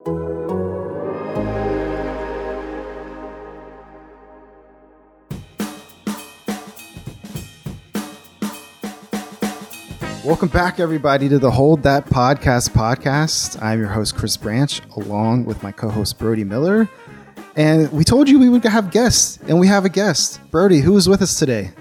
Welcome back, everybody, to the Hold That Podcast podcast. I'm your host, Chris Branch, along with my co host, Brody Miller. And we told you we would have guests, and we have a guest. Brody, who is with us today?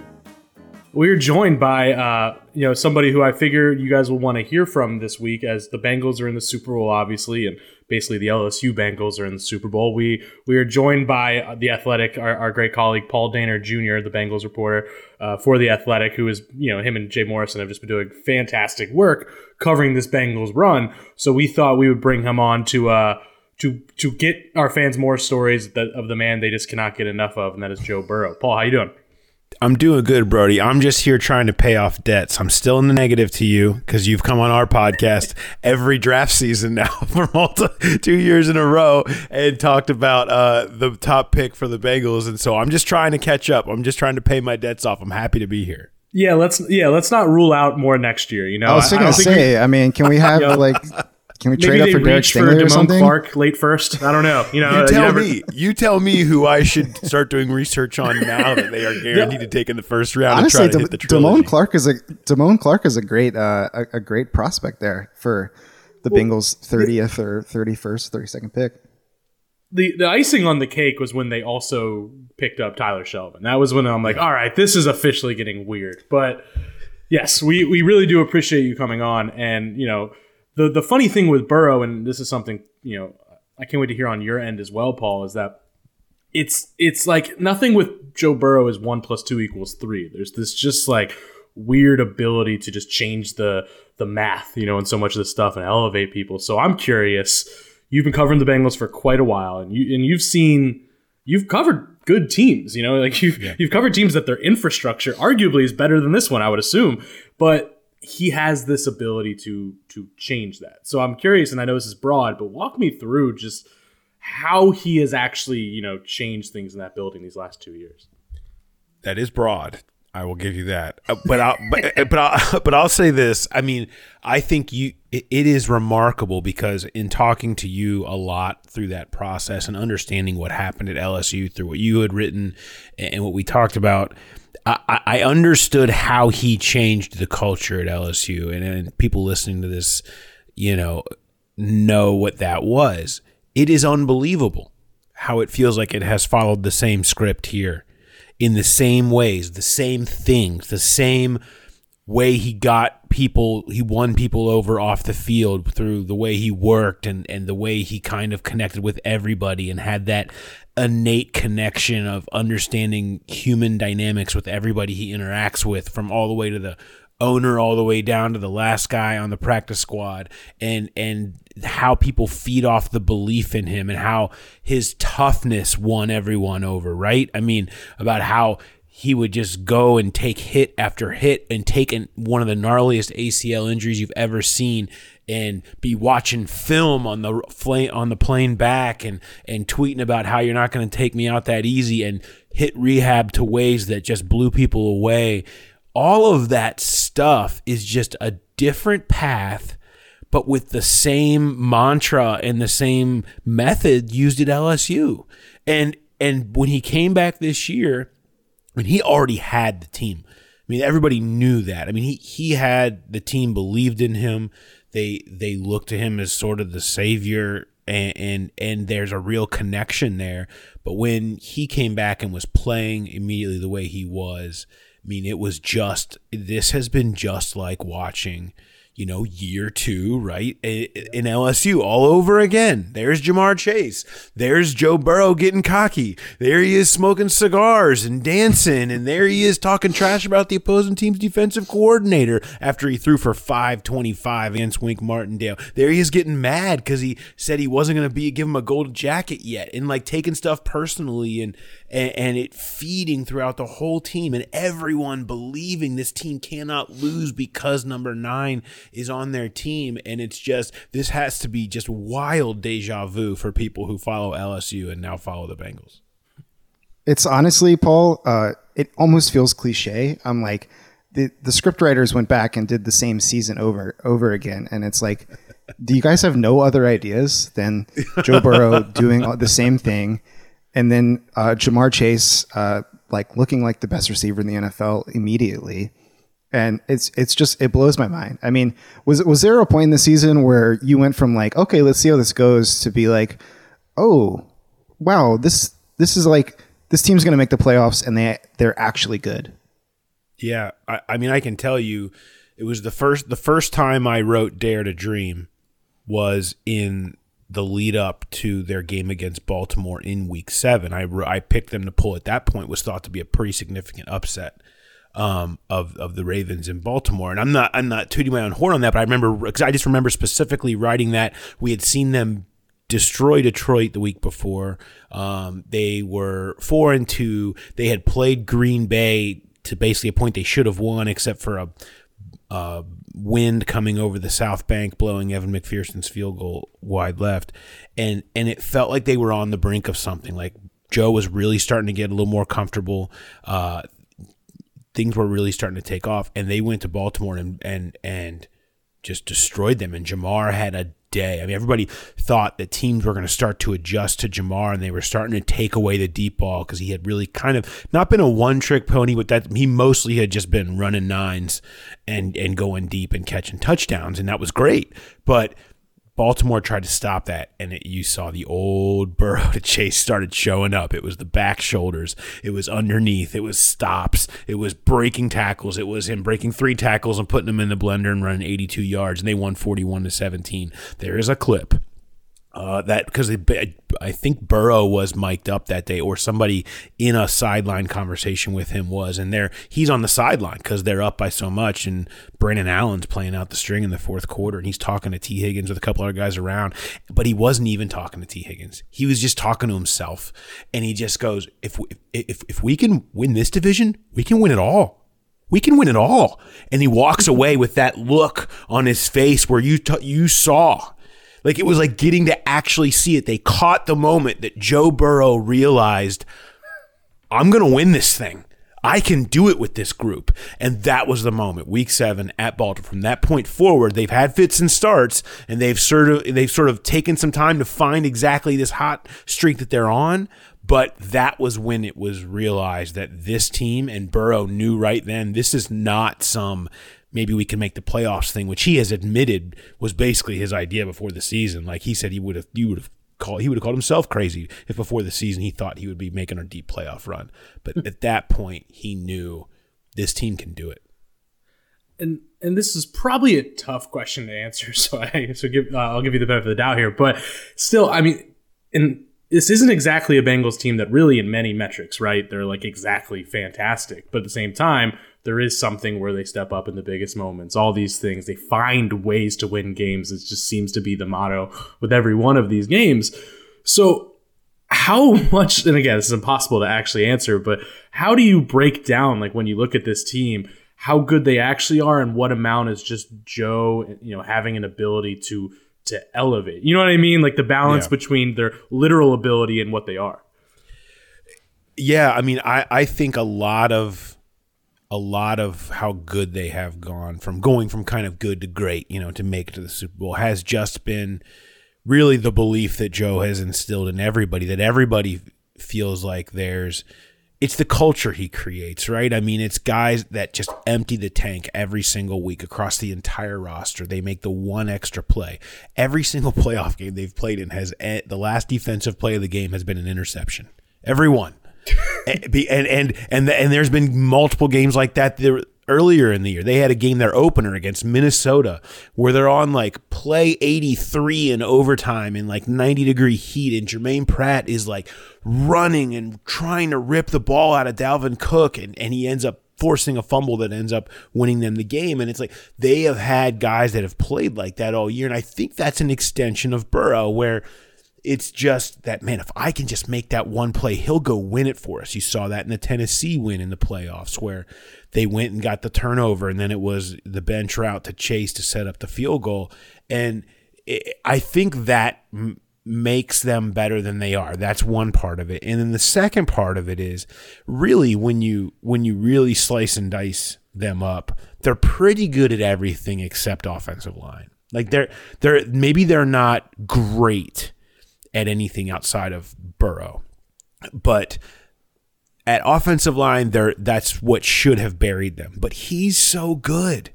We're joined by uh, you know somebody who I figure you guys will want to hear from this week, as the Bengals are in the Super Bowl, obviously, and basically the LSU Bengals are in the Super Bowl. We we are joined by the Athletic, our, our great colleague Paul Dehner Jr., the Bengals reporter uh, for the Athletic, who is you know him and Jay Morrison have just been doing fantastic work covering this Bengals run. So we thought we would bring him on to. Uh, to, to get our fans more stories that, of the man they just cannot get enough of, and that is Joe Burrow. Paul, how you doing? I'm doing good, Brody. I'm just here trying to pay off debts. I'm still in the negative to you because you've come on our podcast every draft season now for multi- two years in a row and talked about uh, the top pick for the Bengals. And so I'm just trying to catch up. I'm just trying to pay my debts off. I'm happy to be here. Yeah, let's yeah, let's not rule out more next year. You know, I was going to say. I mean, can we have like can we trade up for Derek Stingley or something? Clark late first. I don't know. You know, you tell you never... me. You tell me who I should start doing research on now that they are guaranteed to take in the first round. Honestly, to to Damone Clark is a Damone Clark is a great uh, a, a, great prospect there for the well, Bengals' thirtieth or thirty first, thirty second pick. The the icing on the cake was when they also picked up Tyler Shelvin. That was when I'm like, all right, this is officially getting weird. But yes, we we really do appreciate you coming on, and you know the the funny thing with Burrow, and this is something you know, I can't wait to hear on your end as well, Paul, is that it's it's like nothing with Joe Burrow is one plus two equals three. There's this just like weird ability to just change the the math, you know, and so much of this stuff and elevate people. So I'm curious. You've been covering the Bengals for quite a while, and you and you've seen you've covered good teams. You know, like you've yeah. you've covered teams that their infrastructure arguably is better than this one, I would assume. But he has this ability to to change that. So I'm curious, and I know this is broad, but walk me through just how he has actually, you know, changed things in that building these last two years. That is broad. I will give you that. Uh, but I'll, but but I'll, but I'll say this. I mean, I think you it, it is remarkable because in talking to you a lot through that process and understanding what happened at LSU through what you had written and what we talked about, I, I understood how he changed the culture at LSU, and, and people listening to this, you know, know what that was. It is unbelievable how it feels like it has followed the same script here in the same ways, the same things, the same way he got people, he won people over off the field through the way he worked and, and the way he kind of connected with everybody and had that innate connection of understanding human dynamics with everybody he interacts with from all the way to the owner all the way down to the last guy on the practice squad and and how people feed off the belief in him and how his toughness won everyone over right? I mean about how he would just go and take hit after hit and take an, one of the gnarliest ACL injuries you've ever seen and be watching film on the flame on the plane back and and tweeting about how you're not going to take me out that easy and hit rehab to ways that just blew people away. All of that stuff is just a different path, but with the same mantra and the same method used at LSU. And and when he came back this year, I mean, he already had the team. I mean, everybody knew that. I mean, he he had the team believed in him they they look to him as sort of the savior and, and and there's a real connection there. But when he came back and was playing immediately the way he was, I mean, it was just this has been just like watching, you know, year two, right? In LSU all over again. There's Ja'Marr Chase. There's Joe Burrow getting cocky. There he is smoking cigars and dancing. And there he is talking trash about the opposing team's defensive coordinator after he threw for 525 against Wink Martindale. There he is getting mad because he said he wasn't going to be give him a gold jacket yet and like taking stuff personally and, and, and it feeding throughout the whole team and everyone believing this team cannot lose because number nine is on their team. And it's just, this has to be just wild deja vu for people who follow LSU and now follow the Bengals. It's honestly, Paul, uh, it almost feels cliche. I'm like, the, the script writers went back and did the same season over over again. And it's like, do you guys have no other ideas than Joe Burrow doing the same thing? And then uh, Ja'Marr Chase, uh, like looking like the best receiver in the NFL immediately and it's it's just it blows my mind. I mean, was was there a point in the season where you went from like, okay, let's see how this goes, to be like, oh, wow, this this is like this team's going to make the playoffs, and they they're actually good. Yeah, I, I mean, I can tell you, it was the first the first time I wrote Dare to Dream was in the lead up to their game against Baltimore in Week Seven. I I picked them to pull at that point was thought to be a pretty significant upset um, of of the Ravens in Baltimore. And I'm not I'm not tooting my own horn on that, but I remember I just remember specifically writing that we had seen them destroy Detroit the week before. Um, they were four and two. They had played Green Bay to basically a point they should have won, except for a, a wind coming over the South Bank, blowing Evan McPherson's field goal wide left, and and it felt like they were on the brink of something. Like Joe was really starting to get a little more comfortable. Uh, things were really starting to take off, and they went to Baltimore and and and just destroyed them. And Ja'Marr had a day. I mean, everybody thought that teams were going to start to adjust to Ja'Marr, and they were starting to take away the deep ball because he had really kind of not been a one trick pony, but that he mostly had just been running nines and and going deep and catching touchdowns, and that was great. But Baltimore tried to stop that, and it, you saw the old Burrow to Chase started showing up. It was the back shoulders, it was underneath, it was stops, it was breaking tackles, it was him breaking three tackles and putting them in the blender and running 82 yards, and they won 41 to 17. There is a clip uh, that because I think Burrow was mic'd up that day, or somebody in a sideline conversation with him was, and there he's on the sideline because they're up by so much, and Brandon Allen's playing out the string in the fourth quarter, and he's talking to Tee Higgins with a couple other guys around, but he wasn't even talking to Tee Higgins. He was just talking to himself, and he just goes, "If we, if if we can win this division, we can win it all." we can win it all. And he walks away with that look on his face where you t- you saw like it was like getting to actually see it. They caught the moment that Joe Burrow realized, I'm going to win this thing. I can do it with this group. And that was the moment, week seven at Baltimore. From that point forward, they've had fits and starts, and they've sort of they've sort of taken some time to find exactly this hot streak that they're on. But that was when it was realized that this team and Burrow knew right then this is not some maybe we can make the playoffs thing, which he has admitted was basically his idea before the season. Like he said, he would have, you would have called, he would have called himself crazy if before the season he thought he would be making a deep playoff run. But at that point, he knew this team can do it. And and this is probably a tough question to answer, so I so give uh, I'll give you the benefit of the doubt here. But still, I mean, and this isn't exactly a Bengals team that really, in many metrics, right? They're like exactly fantastic, but at the same time, there is something where they step up in the biggest moments. All these things, they find ways to win games. It just seems to be the motto with every one of these games. So, how much, and again, this is impossible to actually answer, but how do you break down, like when you look at this team, how good they actually are and what amount is just Joe, you know, having an ability to to elevate. You know what I mean? Like the balance yeah. between their literal ability and what they are. Yeah, I mean, I I think a lot of a lot of how good they have gone from going from kind of good to great, you know, to make it to the Super Bowl has just been really the belief that Joe has instilled in everybody that everybody feels like there's it's the culture he creates, right? I mean, it's guys that just empty the tank every single week across the entire roster. They make the one extra play. Every single playoff game they've played in has eh, the last defensive play of the game has been an interception. Every one. and and and and, there's been multiple games like that. There earlier in the year. They had a game their opener against Minnesota where they're on like play 83 in overtime in like 90 degree heat and Germaine Pratt is like running and trying to rip the ball out of Dalvin Cook and, and he ends up forcing a fumble that ends up winning them the game. And it's like they have had guys that have played like that all year. And I think that's an extension of Burrow where it's just that man, if I can just make that one play, he'll go win it for us. You saw that in the Tennessee win in the playoffs where they went and got the turnover, and then it was the bench route to Chase to set up the field goal. And it, I think that m- makes them better than they are. That's one part of it. And then the second part of it is really when you when you really slice and dice them up, they're pretty good at everything except offensive line. Like they're they're maybe they're not great at anything outside of Burrow. But at offensive line, there that's what should have buried them. But he's so good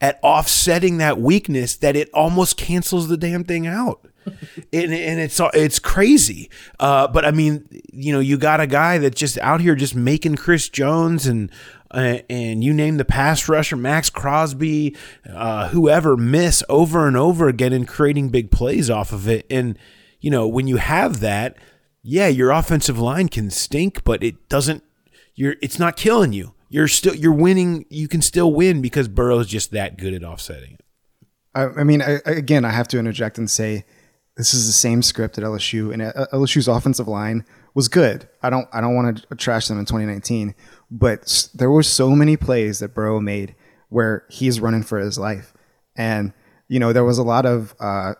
at offsetting that weakness that it almost cancels the damn thing out. and, and it's it's crazy. Uh, but I mean, you know, you got a guy that's just out here just making Chris Jones and uh, and you name the pass rusher, Maxx Crosby, uh, whoever miss over and over again and creating big plays off of it. And you know, when you have that, yeah, your offensive line can stink, but it doesn't. You're it's not killing you. You're still you're winning. You can still win because Burrow's just that good at offsetting it. I, I mean, I, again, I have to interject and say this is the same script at LSU, and uh, LSU's offensive line was good. I don't I don't want to trash them in 2019, but there were so many plays that Burrow made where he's running for his life, and you know there was a lot of uh,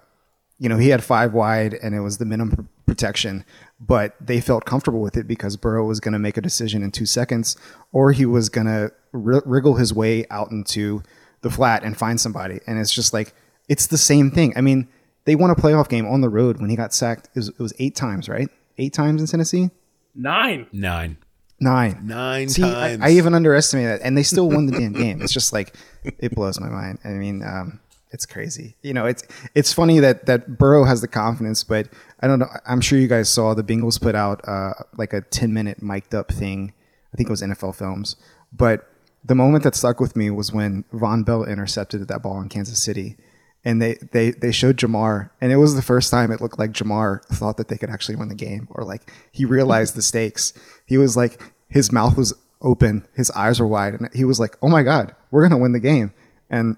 you know, he had five wide and it was the minimum protection, but they felt comfortable with it because Burrow was going to make a decision in two seconds or he was going to r- wriggle his way out into the flat and find somebody. And it's just like, it's the same thing. I mean, they won a playoff game on the road when he got sacked. It was, it was eight times, right? Eight times in Tennessee? Nine. Nine. Nine. Nine See, times. I, I, even underestimated that. And they still won the damn game. It's just like, it blows my mind. I mean, um, it's crazy. You know, it's it's funny that that Burrow has the confidence, but I don't know. I'm sure you guys saw the Bengals put out uh, like a 10 minute mic'd up thing. I think it was NFL Films, but the moment that stuck with me was when Vonn Bell intercepted that ball in Kansas City, and they they they showed Ja'Marr, and it was the first time it looked like Ja'Marr thought that they could actually win the game, or like he realized the stakes. He was like his mouth was open, his eyes were wide, and he was like, "Oh my God, we're gonna win the game!" And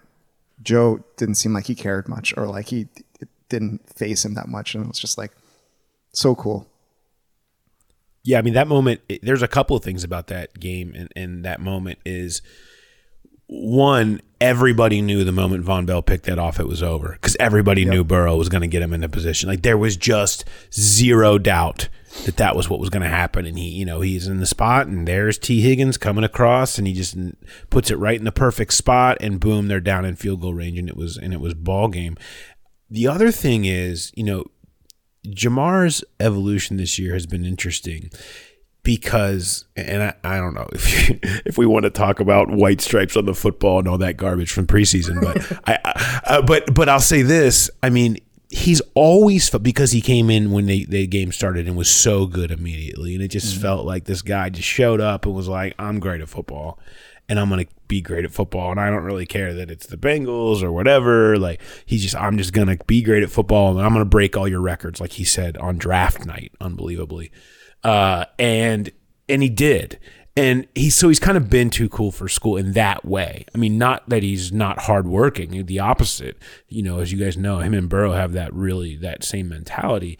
Joe didn't seem like he cared much or like he didn't face him that much. And it was just like so cool. Yeah, I mean that moment. There's a couple of things about that game, and, and that moment is one. Everybody knew the moment Vonn Bell picked that off, it was over because everybody yep. knew Burrow was going to get him in a position. Like there was just zero doubt that that was what was going to happen. And he, you know, he's in the spot, and there's Tee Higgins coming across, and he just puts it right in the perfect spot, and boom, they're down in field goal range, and it was and it was ball game. The other thing is, you know, Ja'Marr's evolution this year has been interesting because, and I, I don't know if you, if we want to talk about white stripes on the football and all that garbage from preseason, but I, I uh, but but I'll say this: I mean, he's always because he came in when the, the game started and was so good immediately and it just mm-hmm. felt like this guy just showed up and was like i'm great at football and i'm going to be great at football and i don't really care that it's the bengals or whatever like he's just i'm just going to be great at football and i'm going to break all your records like he said on draft night unbelievably uh, and and he did and he's so he's kind of been too cool for school in that way. I mean, not that he's not hardworking, the opposite. You know, as you guys know, him and Burrow have that really that same mentality.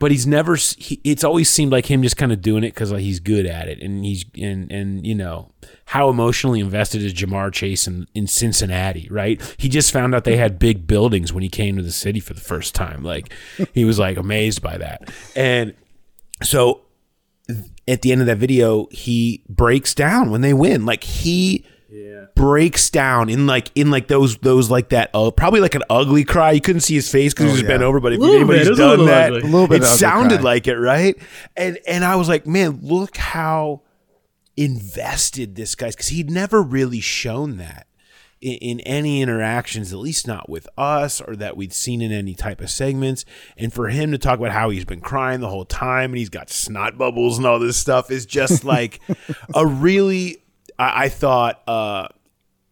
But he's never. He, it's always seemed like him just kind of doing it because like he's good at it, and he's and and you know how emotionally invested is Ja'Marr Chase in, in Cincinnati, right? He just found out they had big buildings when he came to the city for the first time. Like he was like amazed by that, and so at the end of that video, he breaks down when they win. Like he yeah. breaks down in like in like those those like that uh, probably like an ugly cry. You couldn't see his face because oh, he was yeah. bent over. But if anybody's bit. done that, ugly. a little bit it sounded cry. like it, right? And and I was like, man, look how invested this guy's because he'd never really shown that in, in, any interactions, at least not with us or that we'd seen in any type of segments. And for him to talk about how he's been crying the whole time and he's got snot bubbles and all this stuff is just like a really, I, I thought, uh,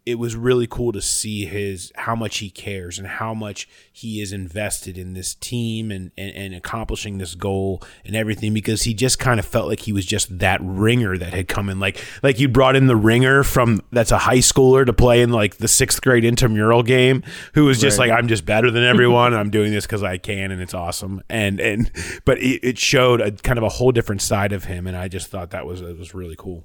it was really cool to see his how much he cares and how much he is invested in this team and, and, and accomplishing this goal and everything because he just kind of felt like he was just that ringer that had come in. Like like you brought in the ringer from that's a high schooler to play in like the sixth grade intramural game who was just like I'm just better than everyone. I'm doing this because I can and it's awesome. And and but it, it showed a kind of a whole different side of him and I just thought that was it was really cool.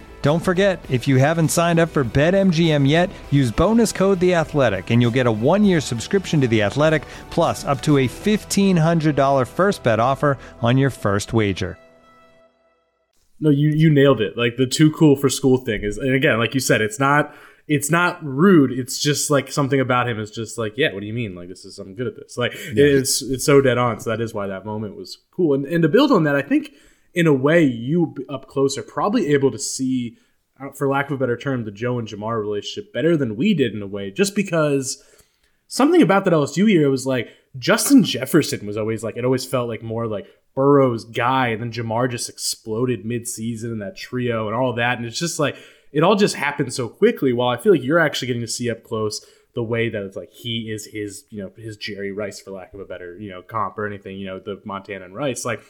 Don't forget, if you haven't signed up for BetMGM yet, use bonus code The Athletic, and you'll get a one-year subscription to The Athletic, plus up to a fifteen hundred dollar first bet offer on your first wager. No, you you nailed it. Like the too cool for school thing is, and again, like you said, it's not it's not rude. It's just like something about him is just like, yeah, what do you mean? Like this is I'm good at this. Like it's it's so dead on. So that is why that moment was cool. And and to build on that, I think in a way you up close are probably able to see, uh, for lack of a better term, the Joe and Ja'Marr relationship better than we did in a way, just because something about that LSU year was like Justin Jefferson was always like it always felt like more like Burrow's guy, and then Ja'Marr just exploded mid-season in that trio and all that, and it's just like it all just happened so quickly. While I feel like you're actually getting to see up close the way that it's like he is his you know his Jerry Rice for lack of a better you know comp or anything you know the Montana and Rice like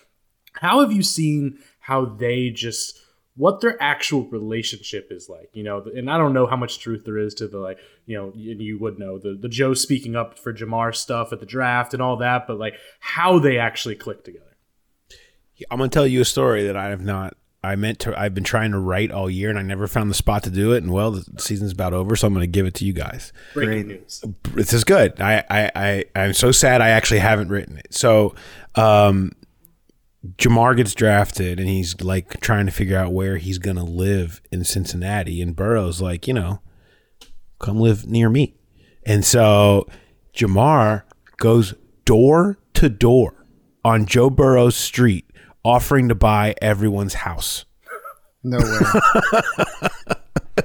how have you seen how they just what their actual relationship is like you know and i don't know how much truth there is to the like you know and you would know the, the joe speaking up for ja'marr stuff at the draft and all that but like how they actually click together I'm going to tell you a story that I have not. I meant to. I've been trying to write all year, and I never found the spot to do it. And well, the season's about over, so I'm going to give it to you guys. breaking news This is good. I, I, I, I'm so sad. I actually haven't written it. So, um, Ja'Marr gets drafted, and he's like trying to figure out where he's going to live in Cincinnati. And Burrow's like, you know, come live near me. And so Ja'Marr goes door to door on Joe Burrow's street, offering to buy everyone's house. No way.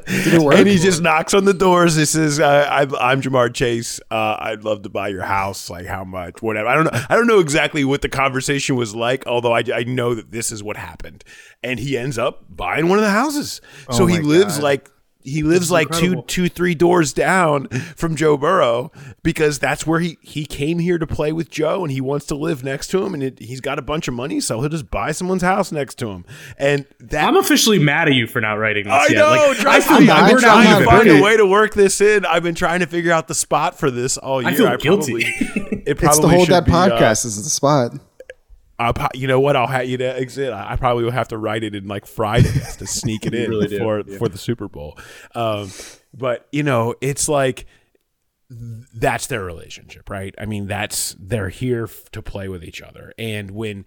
Did it work? And he just knocks on the doors. He says, I'm, I'm Ja'Marr Chase. Uh, I'd love to buy your house. Like how much? Whatever. I don't know. I don't know exactly what the conversation was like. Although I, I know that this is what happened, and he ends up buying one of the houses. so Oh he lives God. like he lives like two incredible. two three doors down from Joe Burrow because that's where he he came here to play with Joe, and he wants to live next to him, and it, he's got a bunch of money, so he'll just buy someone's house next to him, and that i'm officially mad at you for not writing this I yet know. like, try- i feel I'm the I'm, I'm trying to find a way to work this in. I've been trying to figure out the spot for this all year. I feel probably, guilty. it probably it's the whole that be, uh, podcast is the spot. I'll, you know what? I'll have you to exit. I, probably will have to write it in like Fridays to sneak it in really before yeah. for the Super Bowl. Um, but you know, it's like that's their relationship, right? I mean, that's they're here to play with each other, and when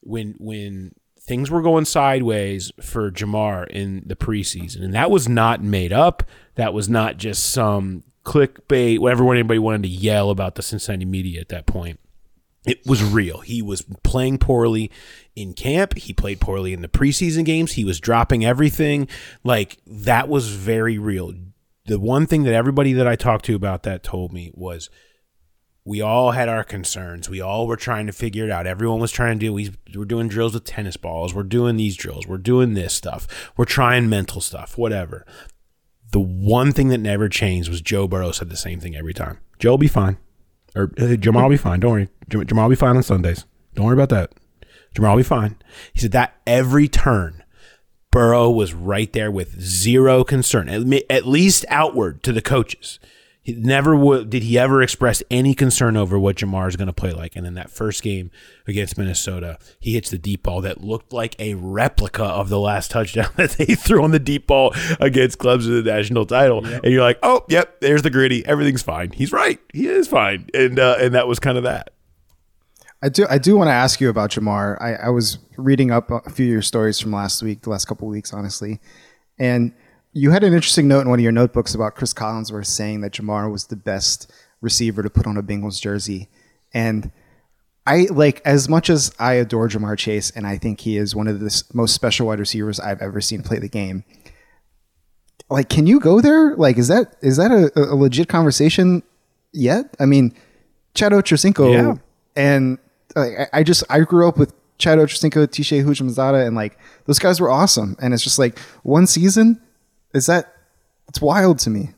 when when things were going sideways for Ja'Marr in the preseason, and that was not made up. That was not just some clickbait, whatever anybody wanted to yell about the Cincinnati media at that point It was real. He was playing poorly in camp. He played poorly in the preseason games. He was dropping everything. Like that was very real. The one thing that everybody that I talked to about that told me was we all had our concerns. We all were trying to figure it out. Everyone was trying to do. We we're doing drills with tennis balls. We're doing these drills. We're doing this stuff. We're trying mental stuff. Whatever. The one thing that never changed was Joe Burrow said the same thing every time. Joe will be fine, or uh, Jamal will be fine. Don't worry. Jam- Jamal will be fine on Sundays. Don't worry about that. Jamal will be fine. He said that every turn. Burrow was right there with zero concern, at least outward to the coaches. He never would, did he ever express any concern over what Ja'Marr is going to play like. And in that first game against Minnesota, he hits the deep ball that looked like a replica of the last touchdown that they threw on the deep ball against clubs in the national title. And you're like, oh, yep, there's the gritty. Everything's fine. He's right. He is fine. And uh, and that was kind of that. I do. I do want to ask you about Ja'Marr. I, I was reading up a few of your stories from last week, the last couple of weeks, honestly, and you had an interesting note in one of your notebooks about Cris Collinsworth saying that Ja'Marr was the best receiver to put on a Bengals jersey, and I like as much as I adore Ja'Marr Chase, and I think he is one of the most special wide receivers I've ever seen play the game. Like, can you go there? Like, is that is that a, a legit conversation yet? I mean, Chad Ochocinco Yeah. and like, I, I just I grew up with Chad Ochocinco, T.J. Houshmandzadeh, and like those guys were awesome. And it's just like one season is that it's wild to me.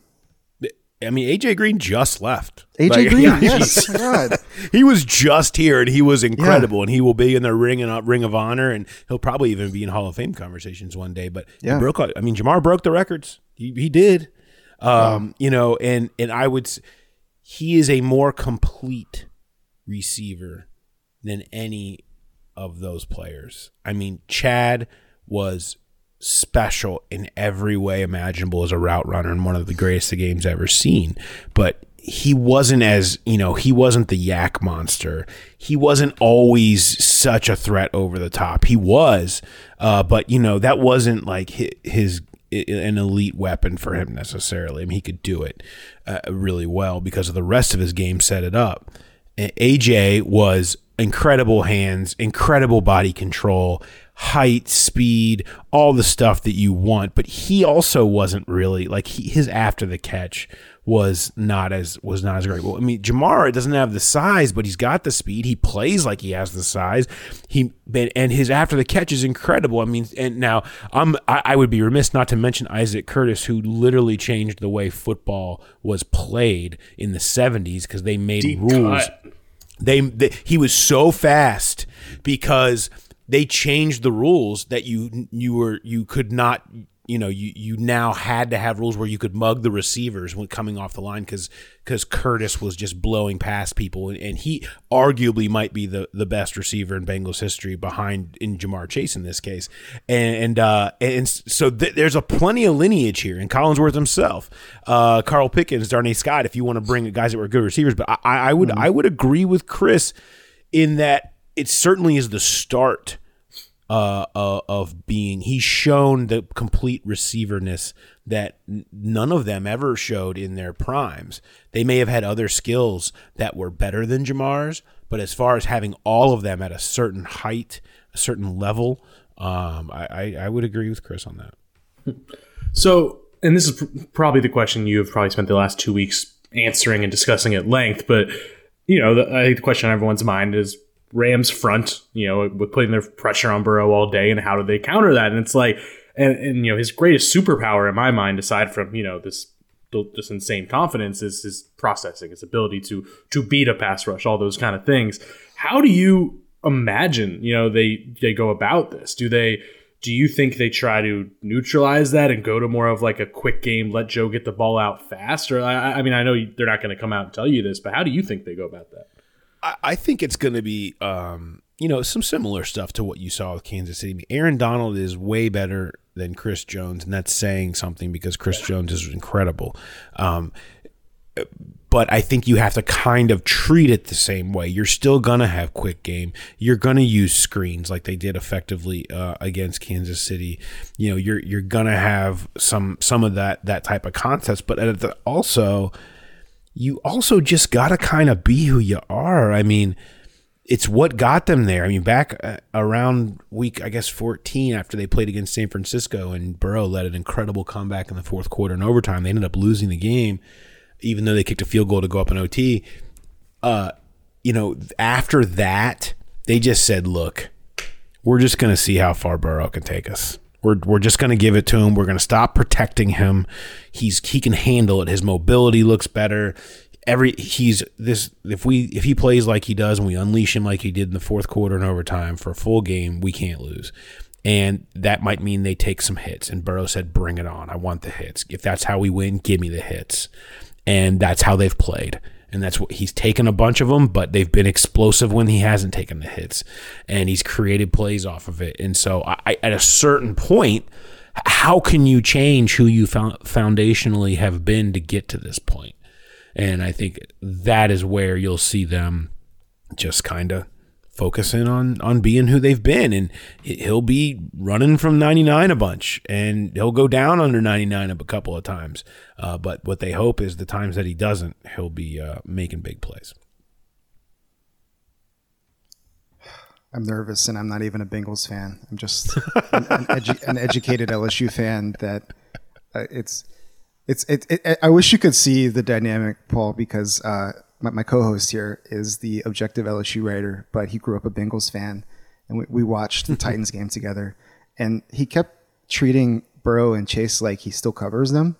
I mean, AJ Green just left. AJ Like, Green, yeah, yes, God. he was just here and he was incredible and he will be in the ring and ring of honor and he'll probably even be in Hall of Fame conversations one day. But he Yeah. broke. I mean, Ja'Marr broke the records. He, he did. Um, you know, and and I would. He is a more complete receiver than any of those players. I mean, Chad was special in every way imaginable as a route runner and one of the greatest the game's ever seen. But he wasn't as, you know, he wasn't the YAC monster. He wasn't always such a threat over the top. He was, uh, but, you know, that wasn't like his, his an elite weapon for him necessarily. I mean, he could do it uh, really well because of the rest of his game set it up. AJ was incredible hands, incredible body control, height, speed, all the stuff that you want. But he also wasn't really like he, his after the catch was not as was not as great. Well, I mean, Ja'Marr doesn't have the size, but he's got the speed. He plays like he has the size. He and his after the catch is incredible. I mean, and now I'm I, I would be remiss not to mention Isaac Curtis, who literally changed the way football was played in the '70s because they made Deep rules. cut. They, they he was so fast because they changed the rules that you you were you could not you know you you now had to have rules where you could mug the receivers when coming off the line because because Curtis was just blowing past people. And, and he arguably might be the the best receiver in Bengals history behind in Ja'Marr Chase in this case. And and uh, and so th- there's a plenty of lineage here. And Collinsworth himself uh, Carl Pickens Darnay Scott if you want to bring guys that were good receivers. But I, I would I would agree with Chris in that it certainly is the start uh, uh, of being. He's shown the complete receiverness that n- none of them ever showed in their primes. They may have had other skills that were better than Ja'Marr's, but as far as having all of them at a certain height, a certain level, um, I, I, I would agree with Chris on that. So, and this is pr- probably the question you have probably spent the last two weeks answering and discussing at length, but you know, the, I think the question on everyone's mind is Rams front, you know, with putting their pressure on Burrow all day, and how do they counter that? And it's like, and, and you know, his greatest superpower in my mind, aside from you know this just insane confidence, is his processing, his ability to to beat a pass rush, all those kind of things. How do you imagine, you know, they they go about this? Do they do you think they try to neutralize that and go to more of like a quick game, let Joe get the ball out fast? Or I, I mean, I know they're not going to come out and tell you this, but how do you think they go about that? I, think it's going to be, um, you know, some similar stuff to what you saw with Kansas City. Aaron Donald is way better than Chris Jones, and that's saying something because Chris Jones is incredible. Um, but I think you have to kind of treat it the same way. You're still gonna have quick game. You're gonna use screens like they did effectively uh, against Kansas City. You know, you're you're gonna have some some of that that type of contest, but also you also just gotta kind of be who you are. I mean, it's what got them there. I mean, back uh, around week, I guess, 14 after they played against San Francisco and Burrow led an incredible comeback in the fourth quarter and overtime. They ended up losing the game, even though they kicked a field goal to go up in OT. Uh, you know, after that, they just said, look, we're just going to see how far Burrow can take us. We're, we're just going to give it to him. We're going to stop protecting him. He's he can handle it. His mobility looks better every he's this if we if he plays like he does and we unleash him like he did in the fourth quarter and overtime for a full game, we can't lose. And that might mean they take some hits. And Burrow said, "Bring it on! I want the hits. If that's how we win, give me the hits." And that's how they've played. And that's what he's taken a bunch of them, but they've been explosive when he hasn't taken the hits, and he's created plays off of it. And so, I, at a certain point, how can you change who you foundationally have been to get to this point? And I think that is where you'll see them just kind of focusing on on being who they've been. And he'll be running from 99 a bunch and he'll go down under 99 a couple of times. Uh, but what they hope is the times that he doesn't he'll be uh, making big plays. I'm nervous and I'm not even a Bengals fan. I'm just an, an, edu- an educated LSU fan that uh, it's it's it, it, I wish you could see the dynamic, Paul, because uh, my, my, co-host here is the objective LSU writer, but he grew up a Bengals fan, and we, we watched the Titans game together, and he kept treating Burrow and Chase like he still covers them,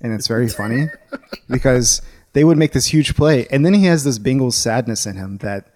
and it's very funny because they would make this huge play, and then he has this Bengals sadness in him that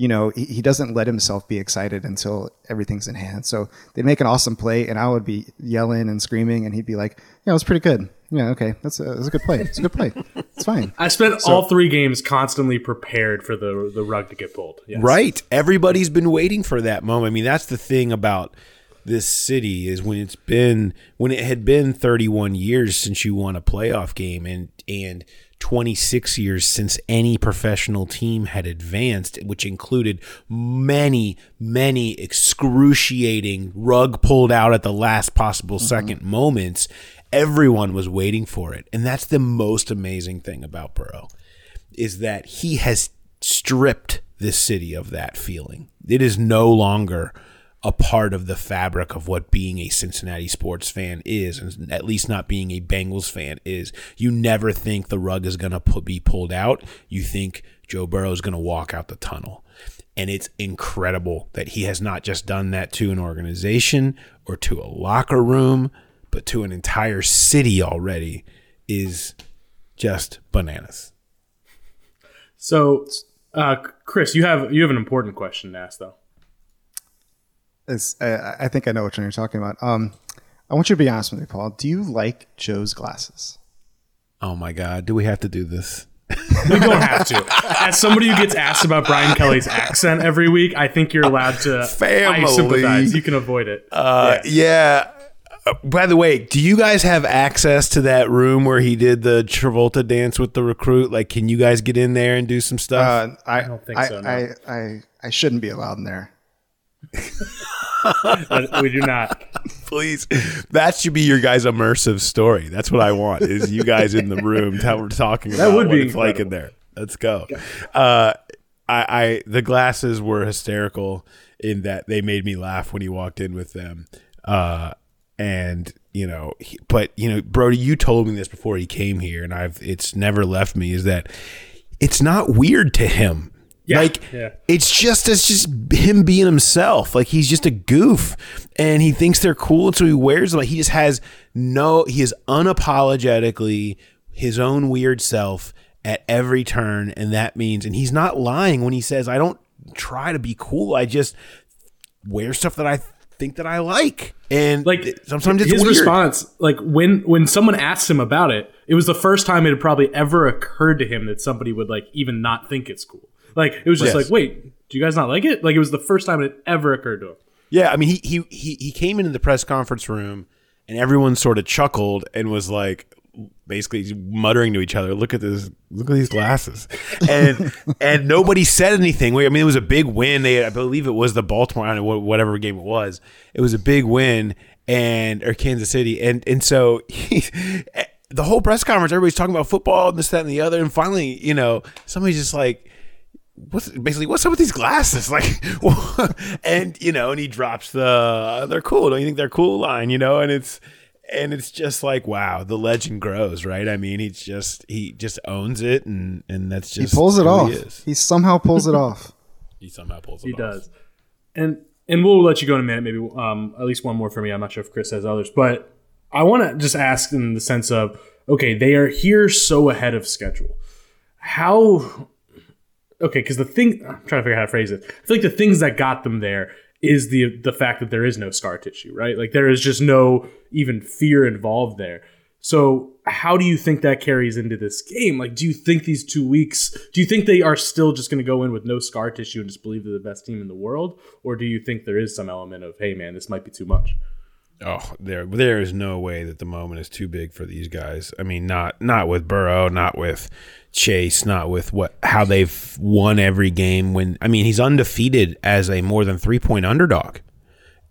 you know, he, he, doesn't let himself be excited until everything's in hand. So they'd make an awesome play, and I would be yelling and screaming, and he'd be like, "Yeah, it was pretty good. Yeah, okay, that's a, that's a good play. It's a good play. It's fine." I spent so, all three games constantly prepared for the the rug to get pulled. Yes. Right. Everybody's been waiting for that moment. I mean, that's the thing about this city is when it's been when it had been 31 years since you won a playoff game and and 26 years since any professional team had advanced, which included many, many excruciating rug pulled out at the last possible mm-hmm. second moments. Everyone was waiting for it. And that's the most amazing thing about Burrow is that he has stripped this city of that feeling. It is no longer a part of the fabric of what being a Cincinnati sports fan is, and at least not being a Bengals fan is. You never think the rug is going to be pulled out. You think Joe Burrow is going to walk out the tunnel. And it's incredible that he has not just done that to an organization or to a locker room, but to an entire city already is just bananas. So, uh, Chris, you have you have an important question to ask though is I, I think I know which one you're talking about. Um, I want you to be honest with me, Paul. Do you like Joe's glasses? Oh my God! Do we have to do this? we don't have to. As somebody who gets asked about Brian Kelly's accent every week, I think you're allowed to. Family. I sympathize. You can avoid it. Uh, yeah. yeah. Uh, by the way, do you guys have access to that room where he did the Travolta dance with the recruit? Like, can you guys get in there and do some stuff? Uh, I, I, don't think I, so. No. I, I, I shouldn't be allowed in there we do not. Please, that should be your guys' immersive story. That's what I want. Is you guys in the room we're talking about that would be like in there. Let's go. Uh, I, I the glasses were hysterical in that they made me laugh when he walked in with them. Uh, and you know, he, but you know, Brody, you told me this before he came here, and I've it's never left me. Is that it's not weird to him yeah, like yeah. it's just it's just him being himself. Like he's just a goof, and he thinks they're cool, and so he wears them. Like he just has no. He is unapologetically his own weird self at every turn, and that means, and he's not lying when he says, "I don't try to be cool. I just wear stuff that I think that I like." And like sometimes his weird. response, like when when someone asks him about it, it was the first time it had probably ever occurred to him that somebody would like even not think it's cool. Like it was just yes. like, wait, do you guys not like it? Like it was the first time it ever occurred to him. Yeah, I mean, he he he he came into the press conference room, and everyone sort of chuckled and was like, basically muttering to each other, "Look at this! Look at these glasses!" And and nobody said anything. I mean, it was a big win. They, I believe, it was the Baltimore, I don't know, whatever game it was. It was a big win, and or Kansas City, and and so. He, the whole press conference, everybody's talking about football and this, that, and the other. And finally, you know, somebody's just like, what's basically what's up with these glasses like and you know and he drops the they're cool don't you think they're cool line you know and it's and it's just like wow the legend grows right i mean he's just he just owns it and and that's just He pulls it off. he, He, somehow pulls it off. he somehow pulls it He off does. And and we'll let you go in a minute. Maybe um, at least one more for me. I'm not sure if Chris has others, but I want to just ask in the sense of okay, they are here so ahead of schedule. How? Okay, because the thing I'm trying to figure out how to phrase it. I feel like the things that got them there is the the fact that there is no scar tissue, right? Like there is just no even fear involved there. So how do you think that carries into this game? Like, do you think these two weeks? Do you think they are still just going to go in with no scar tissue and just believe they're the best team in the world, or do you think there is some element of, hey man, this might be too much? Oh, there there is no way that the moment is too big for these guys. I mean, not not with Burrow, not with Chase, not with what how they've won every game. When I mean, he's undefeated as a more than three point underdog.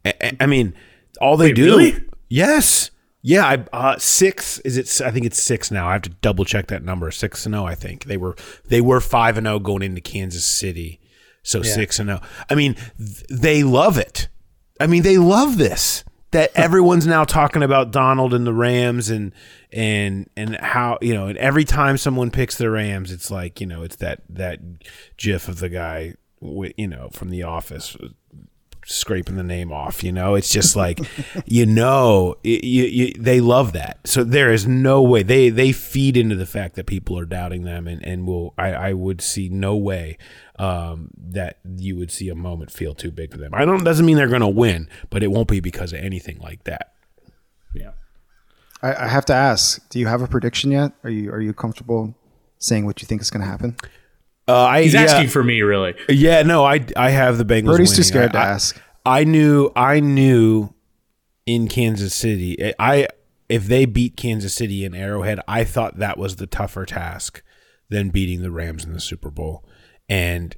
I, I- mean, all they Wait, do, really? yes, yeah. I uh, six is it? I think it's six now. I have to double check that number. Six and zero. I think they were they were five and zero going into Kansas City. So six and zero. I mean, th- they love it. I mean, they love this. That everyone's now talking about Donald and the Rams and and and how you know, and every time someone picks the Rams, it's like you know, it's that that GIF of the guy, you know, from The Office, scraping the name off. You know, it's just like, you know, you, you, they love that. So there is no way they they feed into the fact that people are doubting them, and and will I I would see no way um, that you would see a moment feel too big for them. I don't doesn't mean they're going to win, but it won't be because of anything like that. Yeah. I, I have to ask: Do you have a prediction yet? Are you are you comfortable saying what you think is going to happen? Uh, I, He's yeah, asking for me, really. Yeah, no, I I have the Bengals. Brody's too winning. scared to I- I- ask. I knew I knew in Kansas City. I if they beat Kansas City in Arrowhead, I thought that was the tougher task than beating the Rams in the Super Bowl, and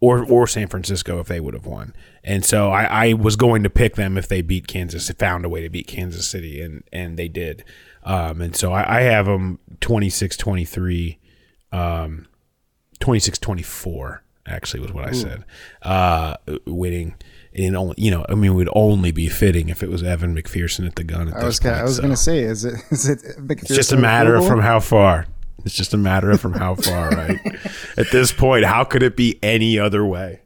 or or San Francisco if they would have won. And so I, I was going to pick them if they beat Kansas, found a way to beat Kansas City, and and they did. Um, and so I, I have them 26-23, um, 26-24 actually was what I said. Uh, winning in only you know I mean it would only be fitting if it was Evan McPherson at the gun. At I was gonna, point, I was so. going to say, is it is it? McPherson? It's just a matter of from how far. It's just a matter of from how far, right? At this point, how could it be any other way?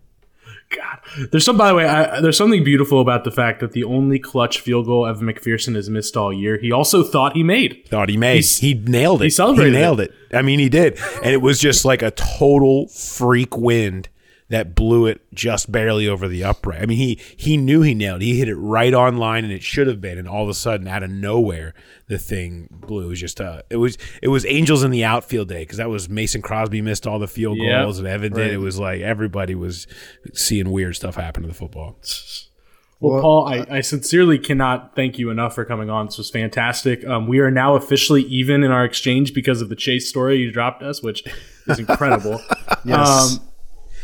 God, there's some. By the way, I, there's something beautiful about the fact that the only clutch field goal Evan McPherson has missed all year. He also thought he made. Thought he made. He's- he nailed it. he celebrated He nailed it. I mean, he did, and it was just like a total freak wind that blew it just barely over the upright. I mean, he he knew he nailed. it. He hit it right on line, and it should have been. And all of a sudden, out of nowhere, the thing blew. It was just uh, it was it was Angels in the outfield day because that was Mason Crosby missed all the field Yep. goals, and Evan did. It was like everybody was seeing weird stuff happen to the football. Well, Paul, I, I sincerely cannot thank you enough for coming on. This was fantastic. Um, we are now officially even in our exchange because of the Chase story you dropped us, which is incredible. Yes. Um,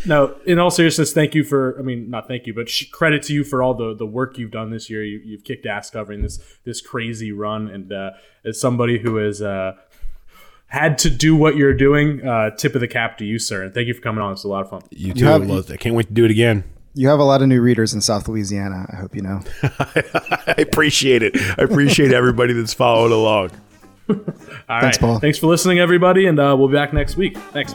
no, in all seriousness, thank you for. I mean, not thank you, but sh- credit to you for all the the work you've done this year. You, you've kicked ass covering this this crazy run, and uh, as somebody who has uh, had to do what you're doing, uh, tip of the cap to you, sir. And thank you for coming on. It's a lot of fun. You too. have- loved it. I can't wait to do it again. You have a lot of new readers in South Louisiana. I hope you know. I appreciate it. I appreciate everybody that's following along. All Thanks, right. Paul. Thanks for listening, everybody, and uh, we'll be back next week. Thanks.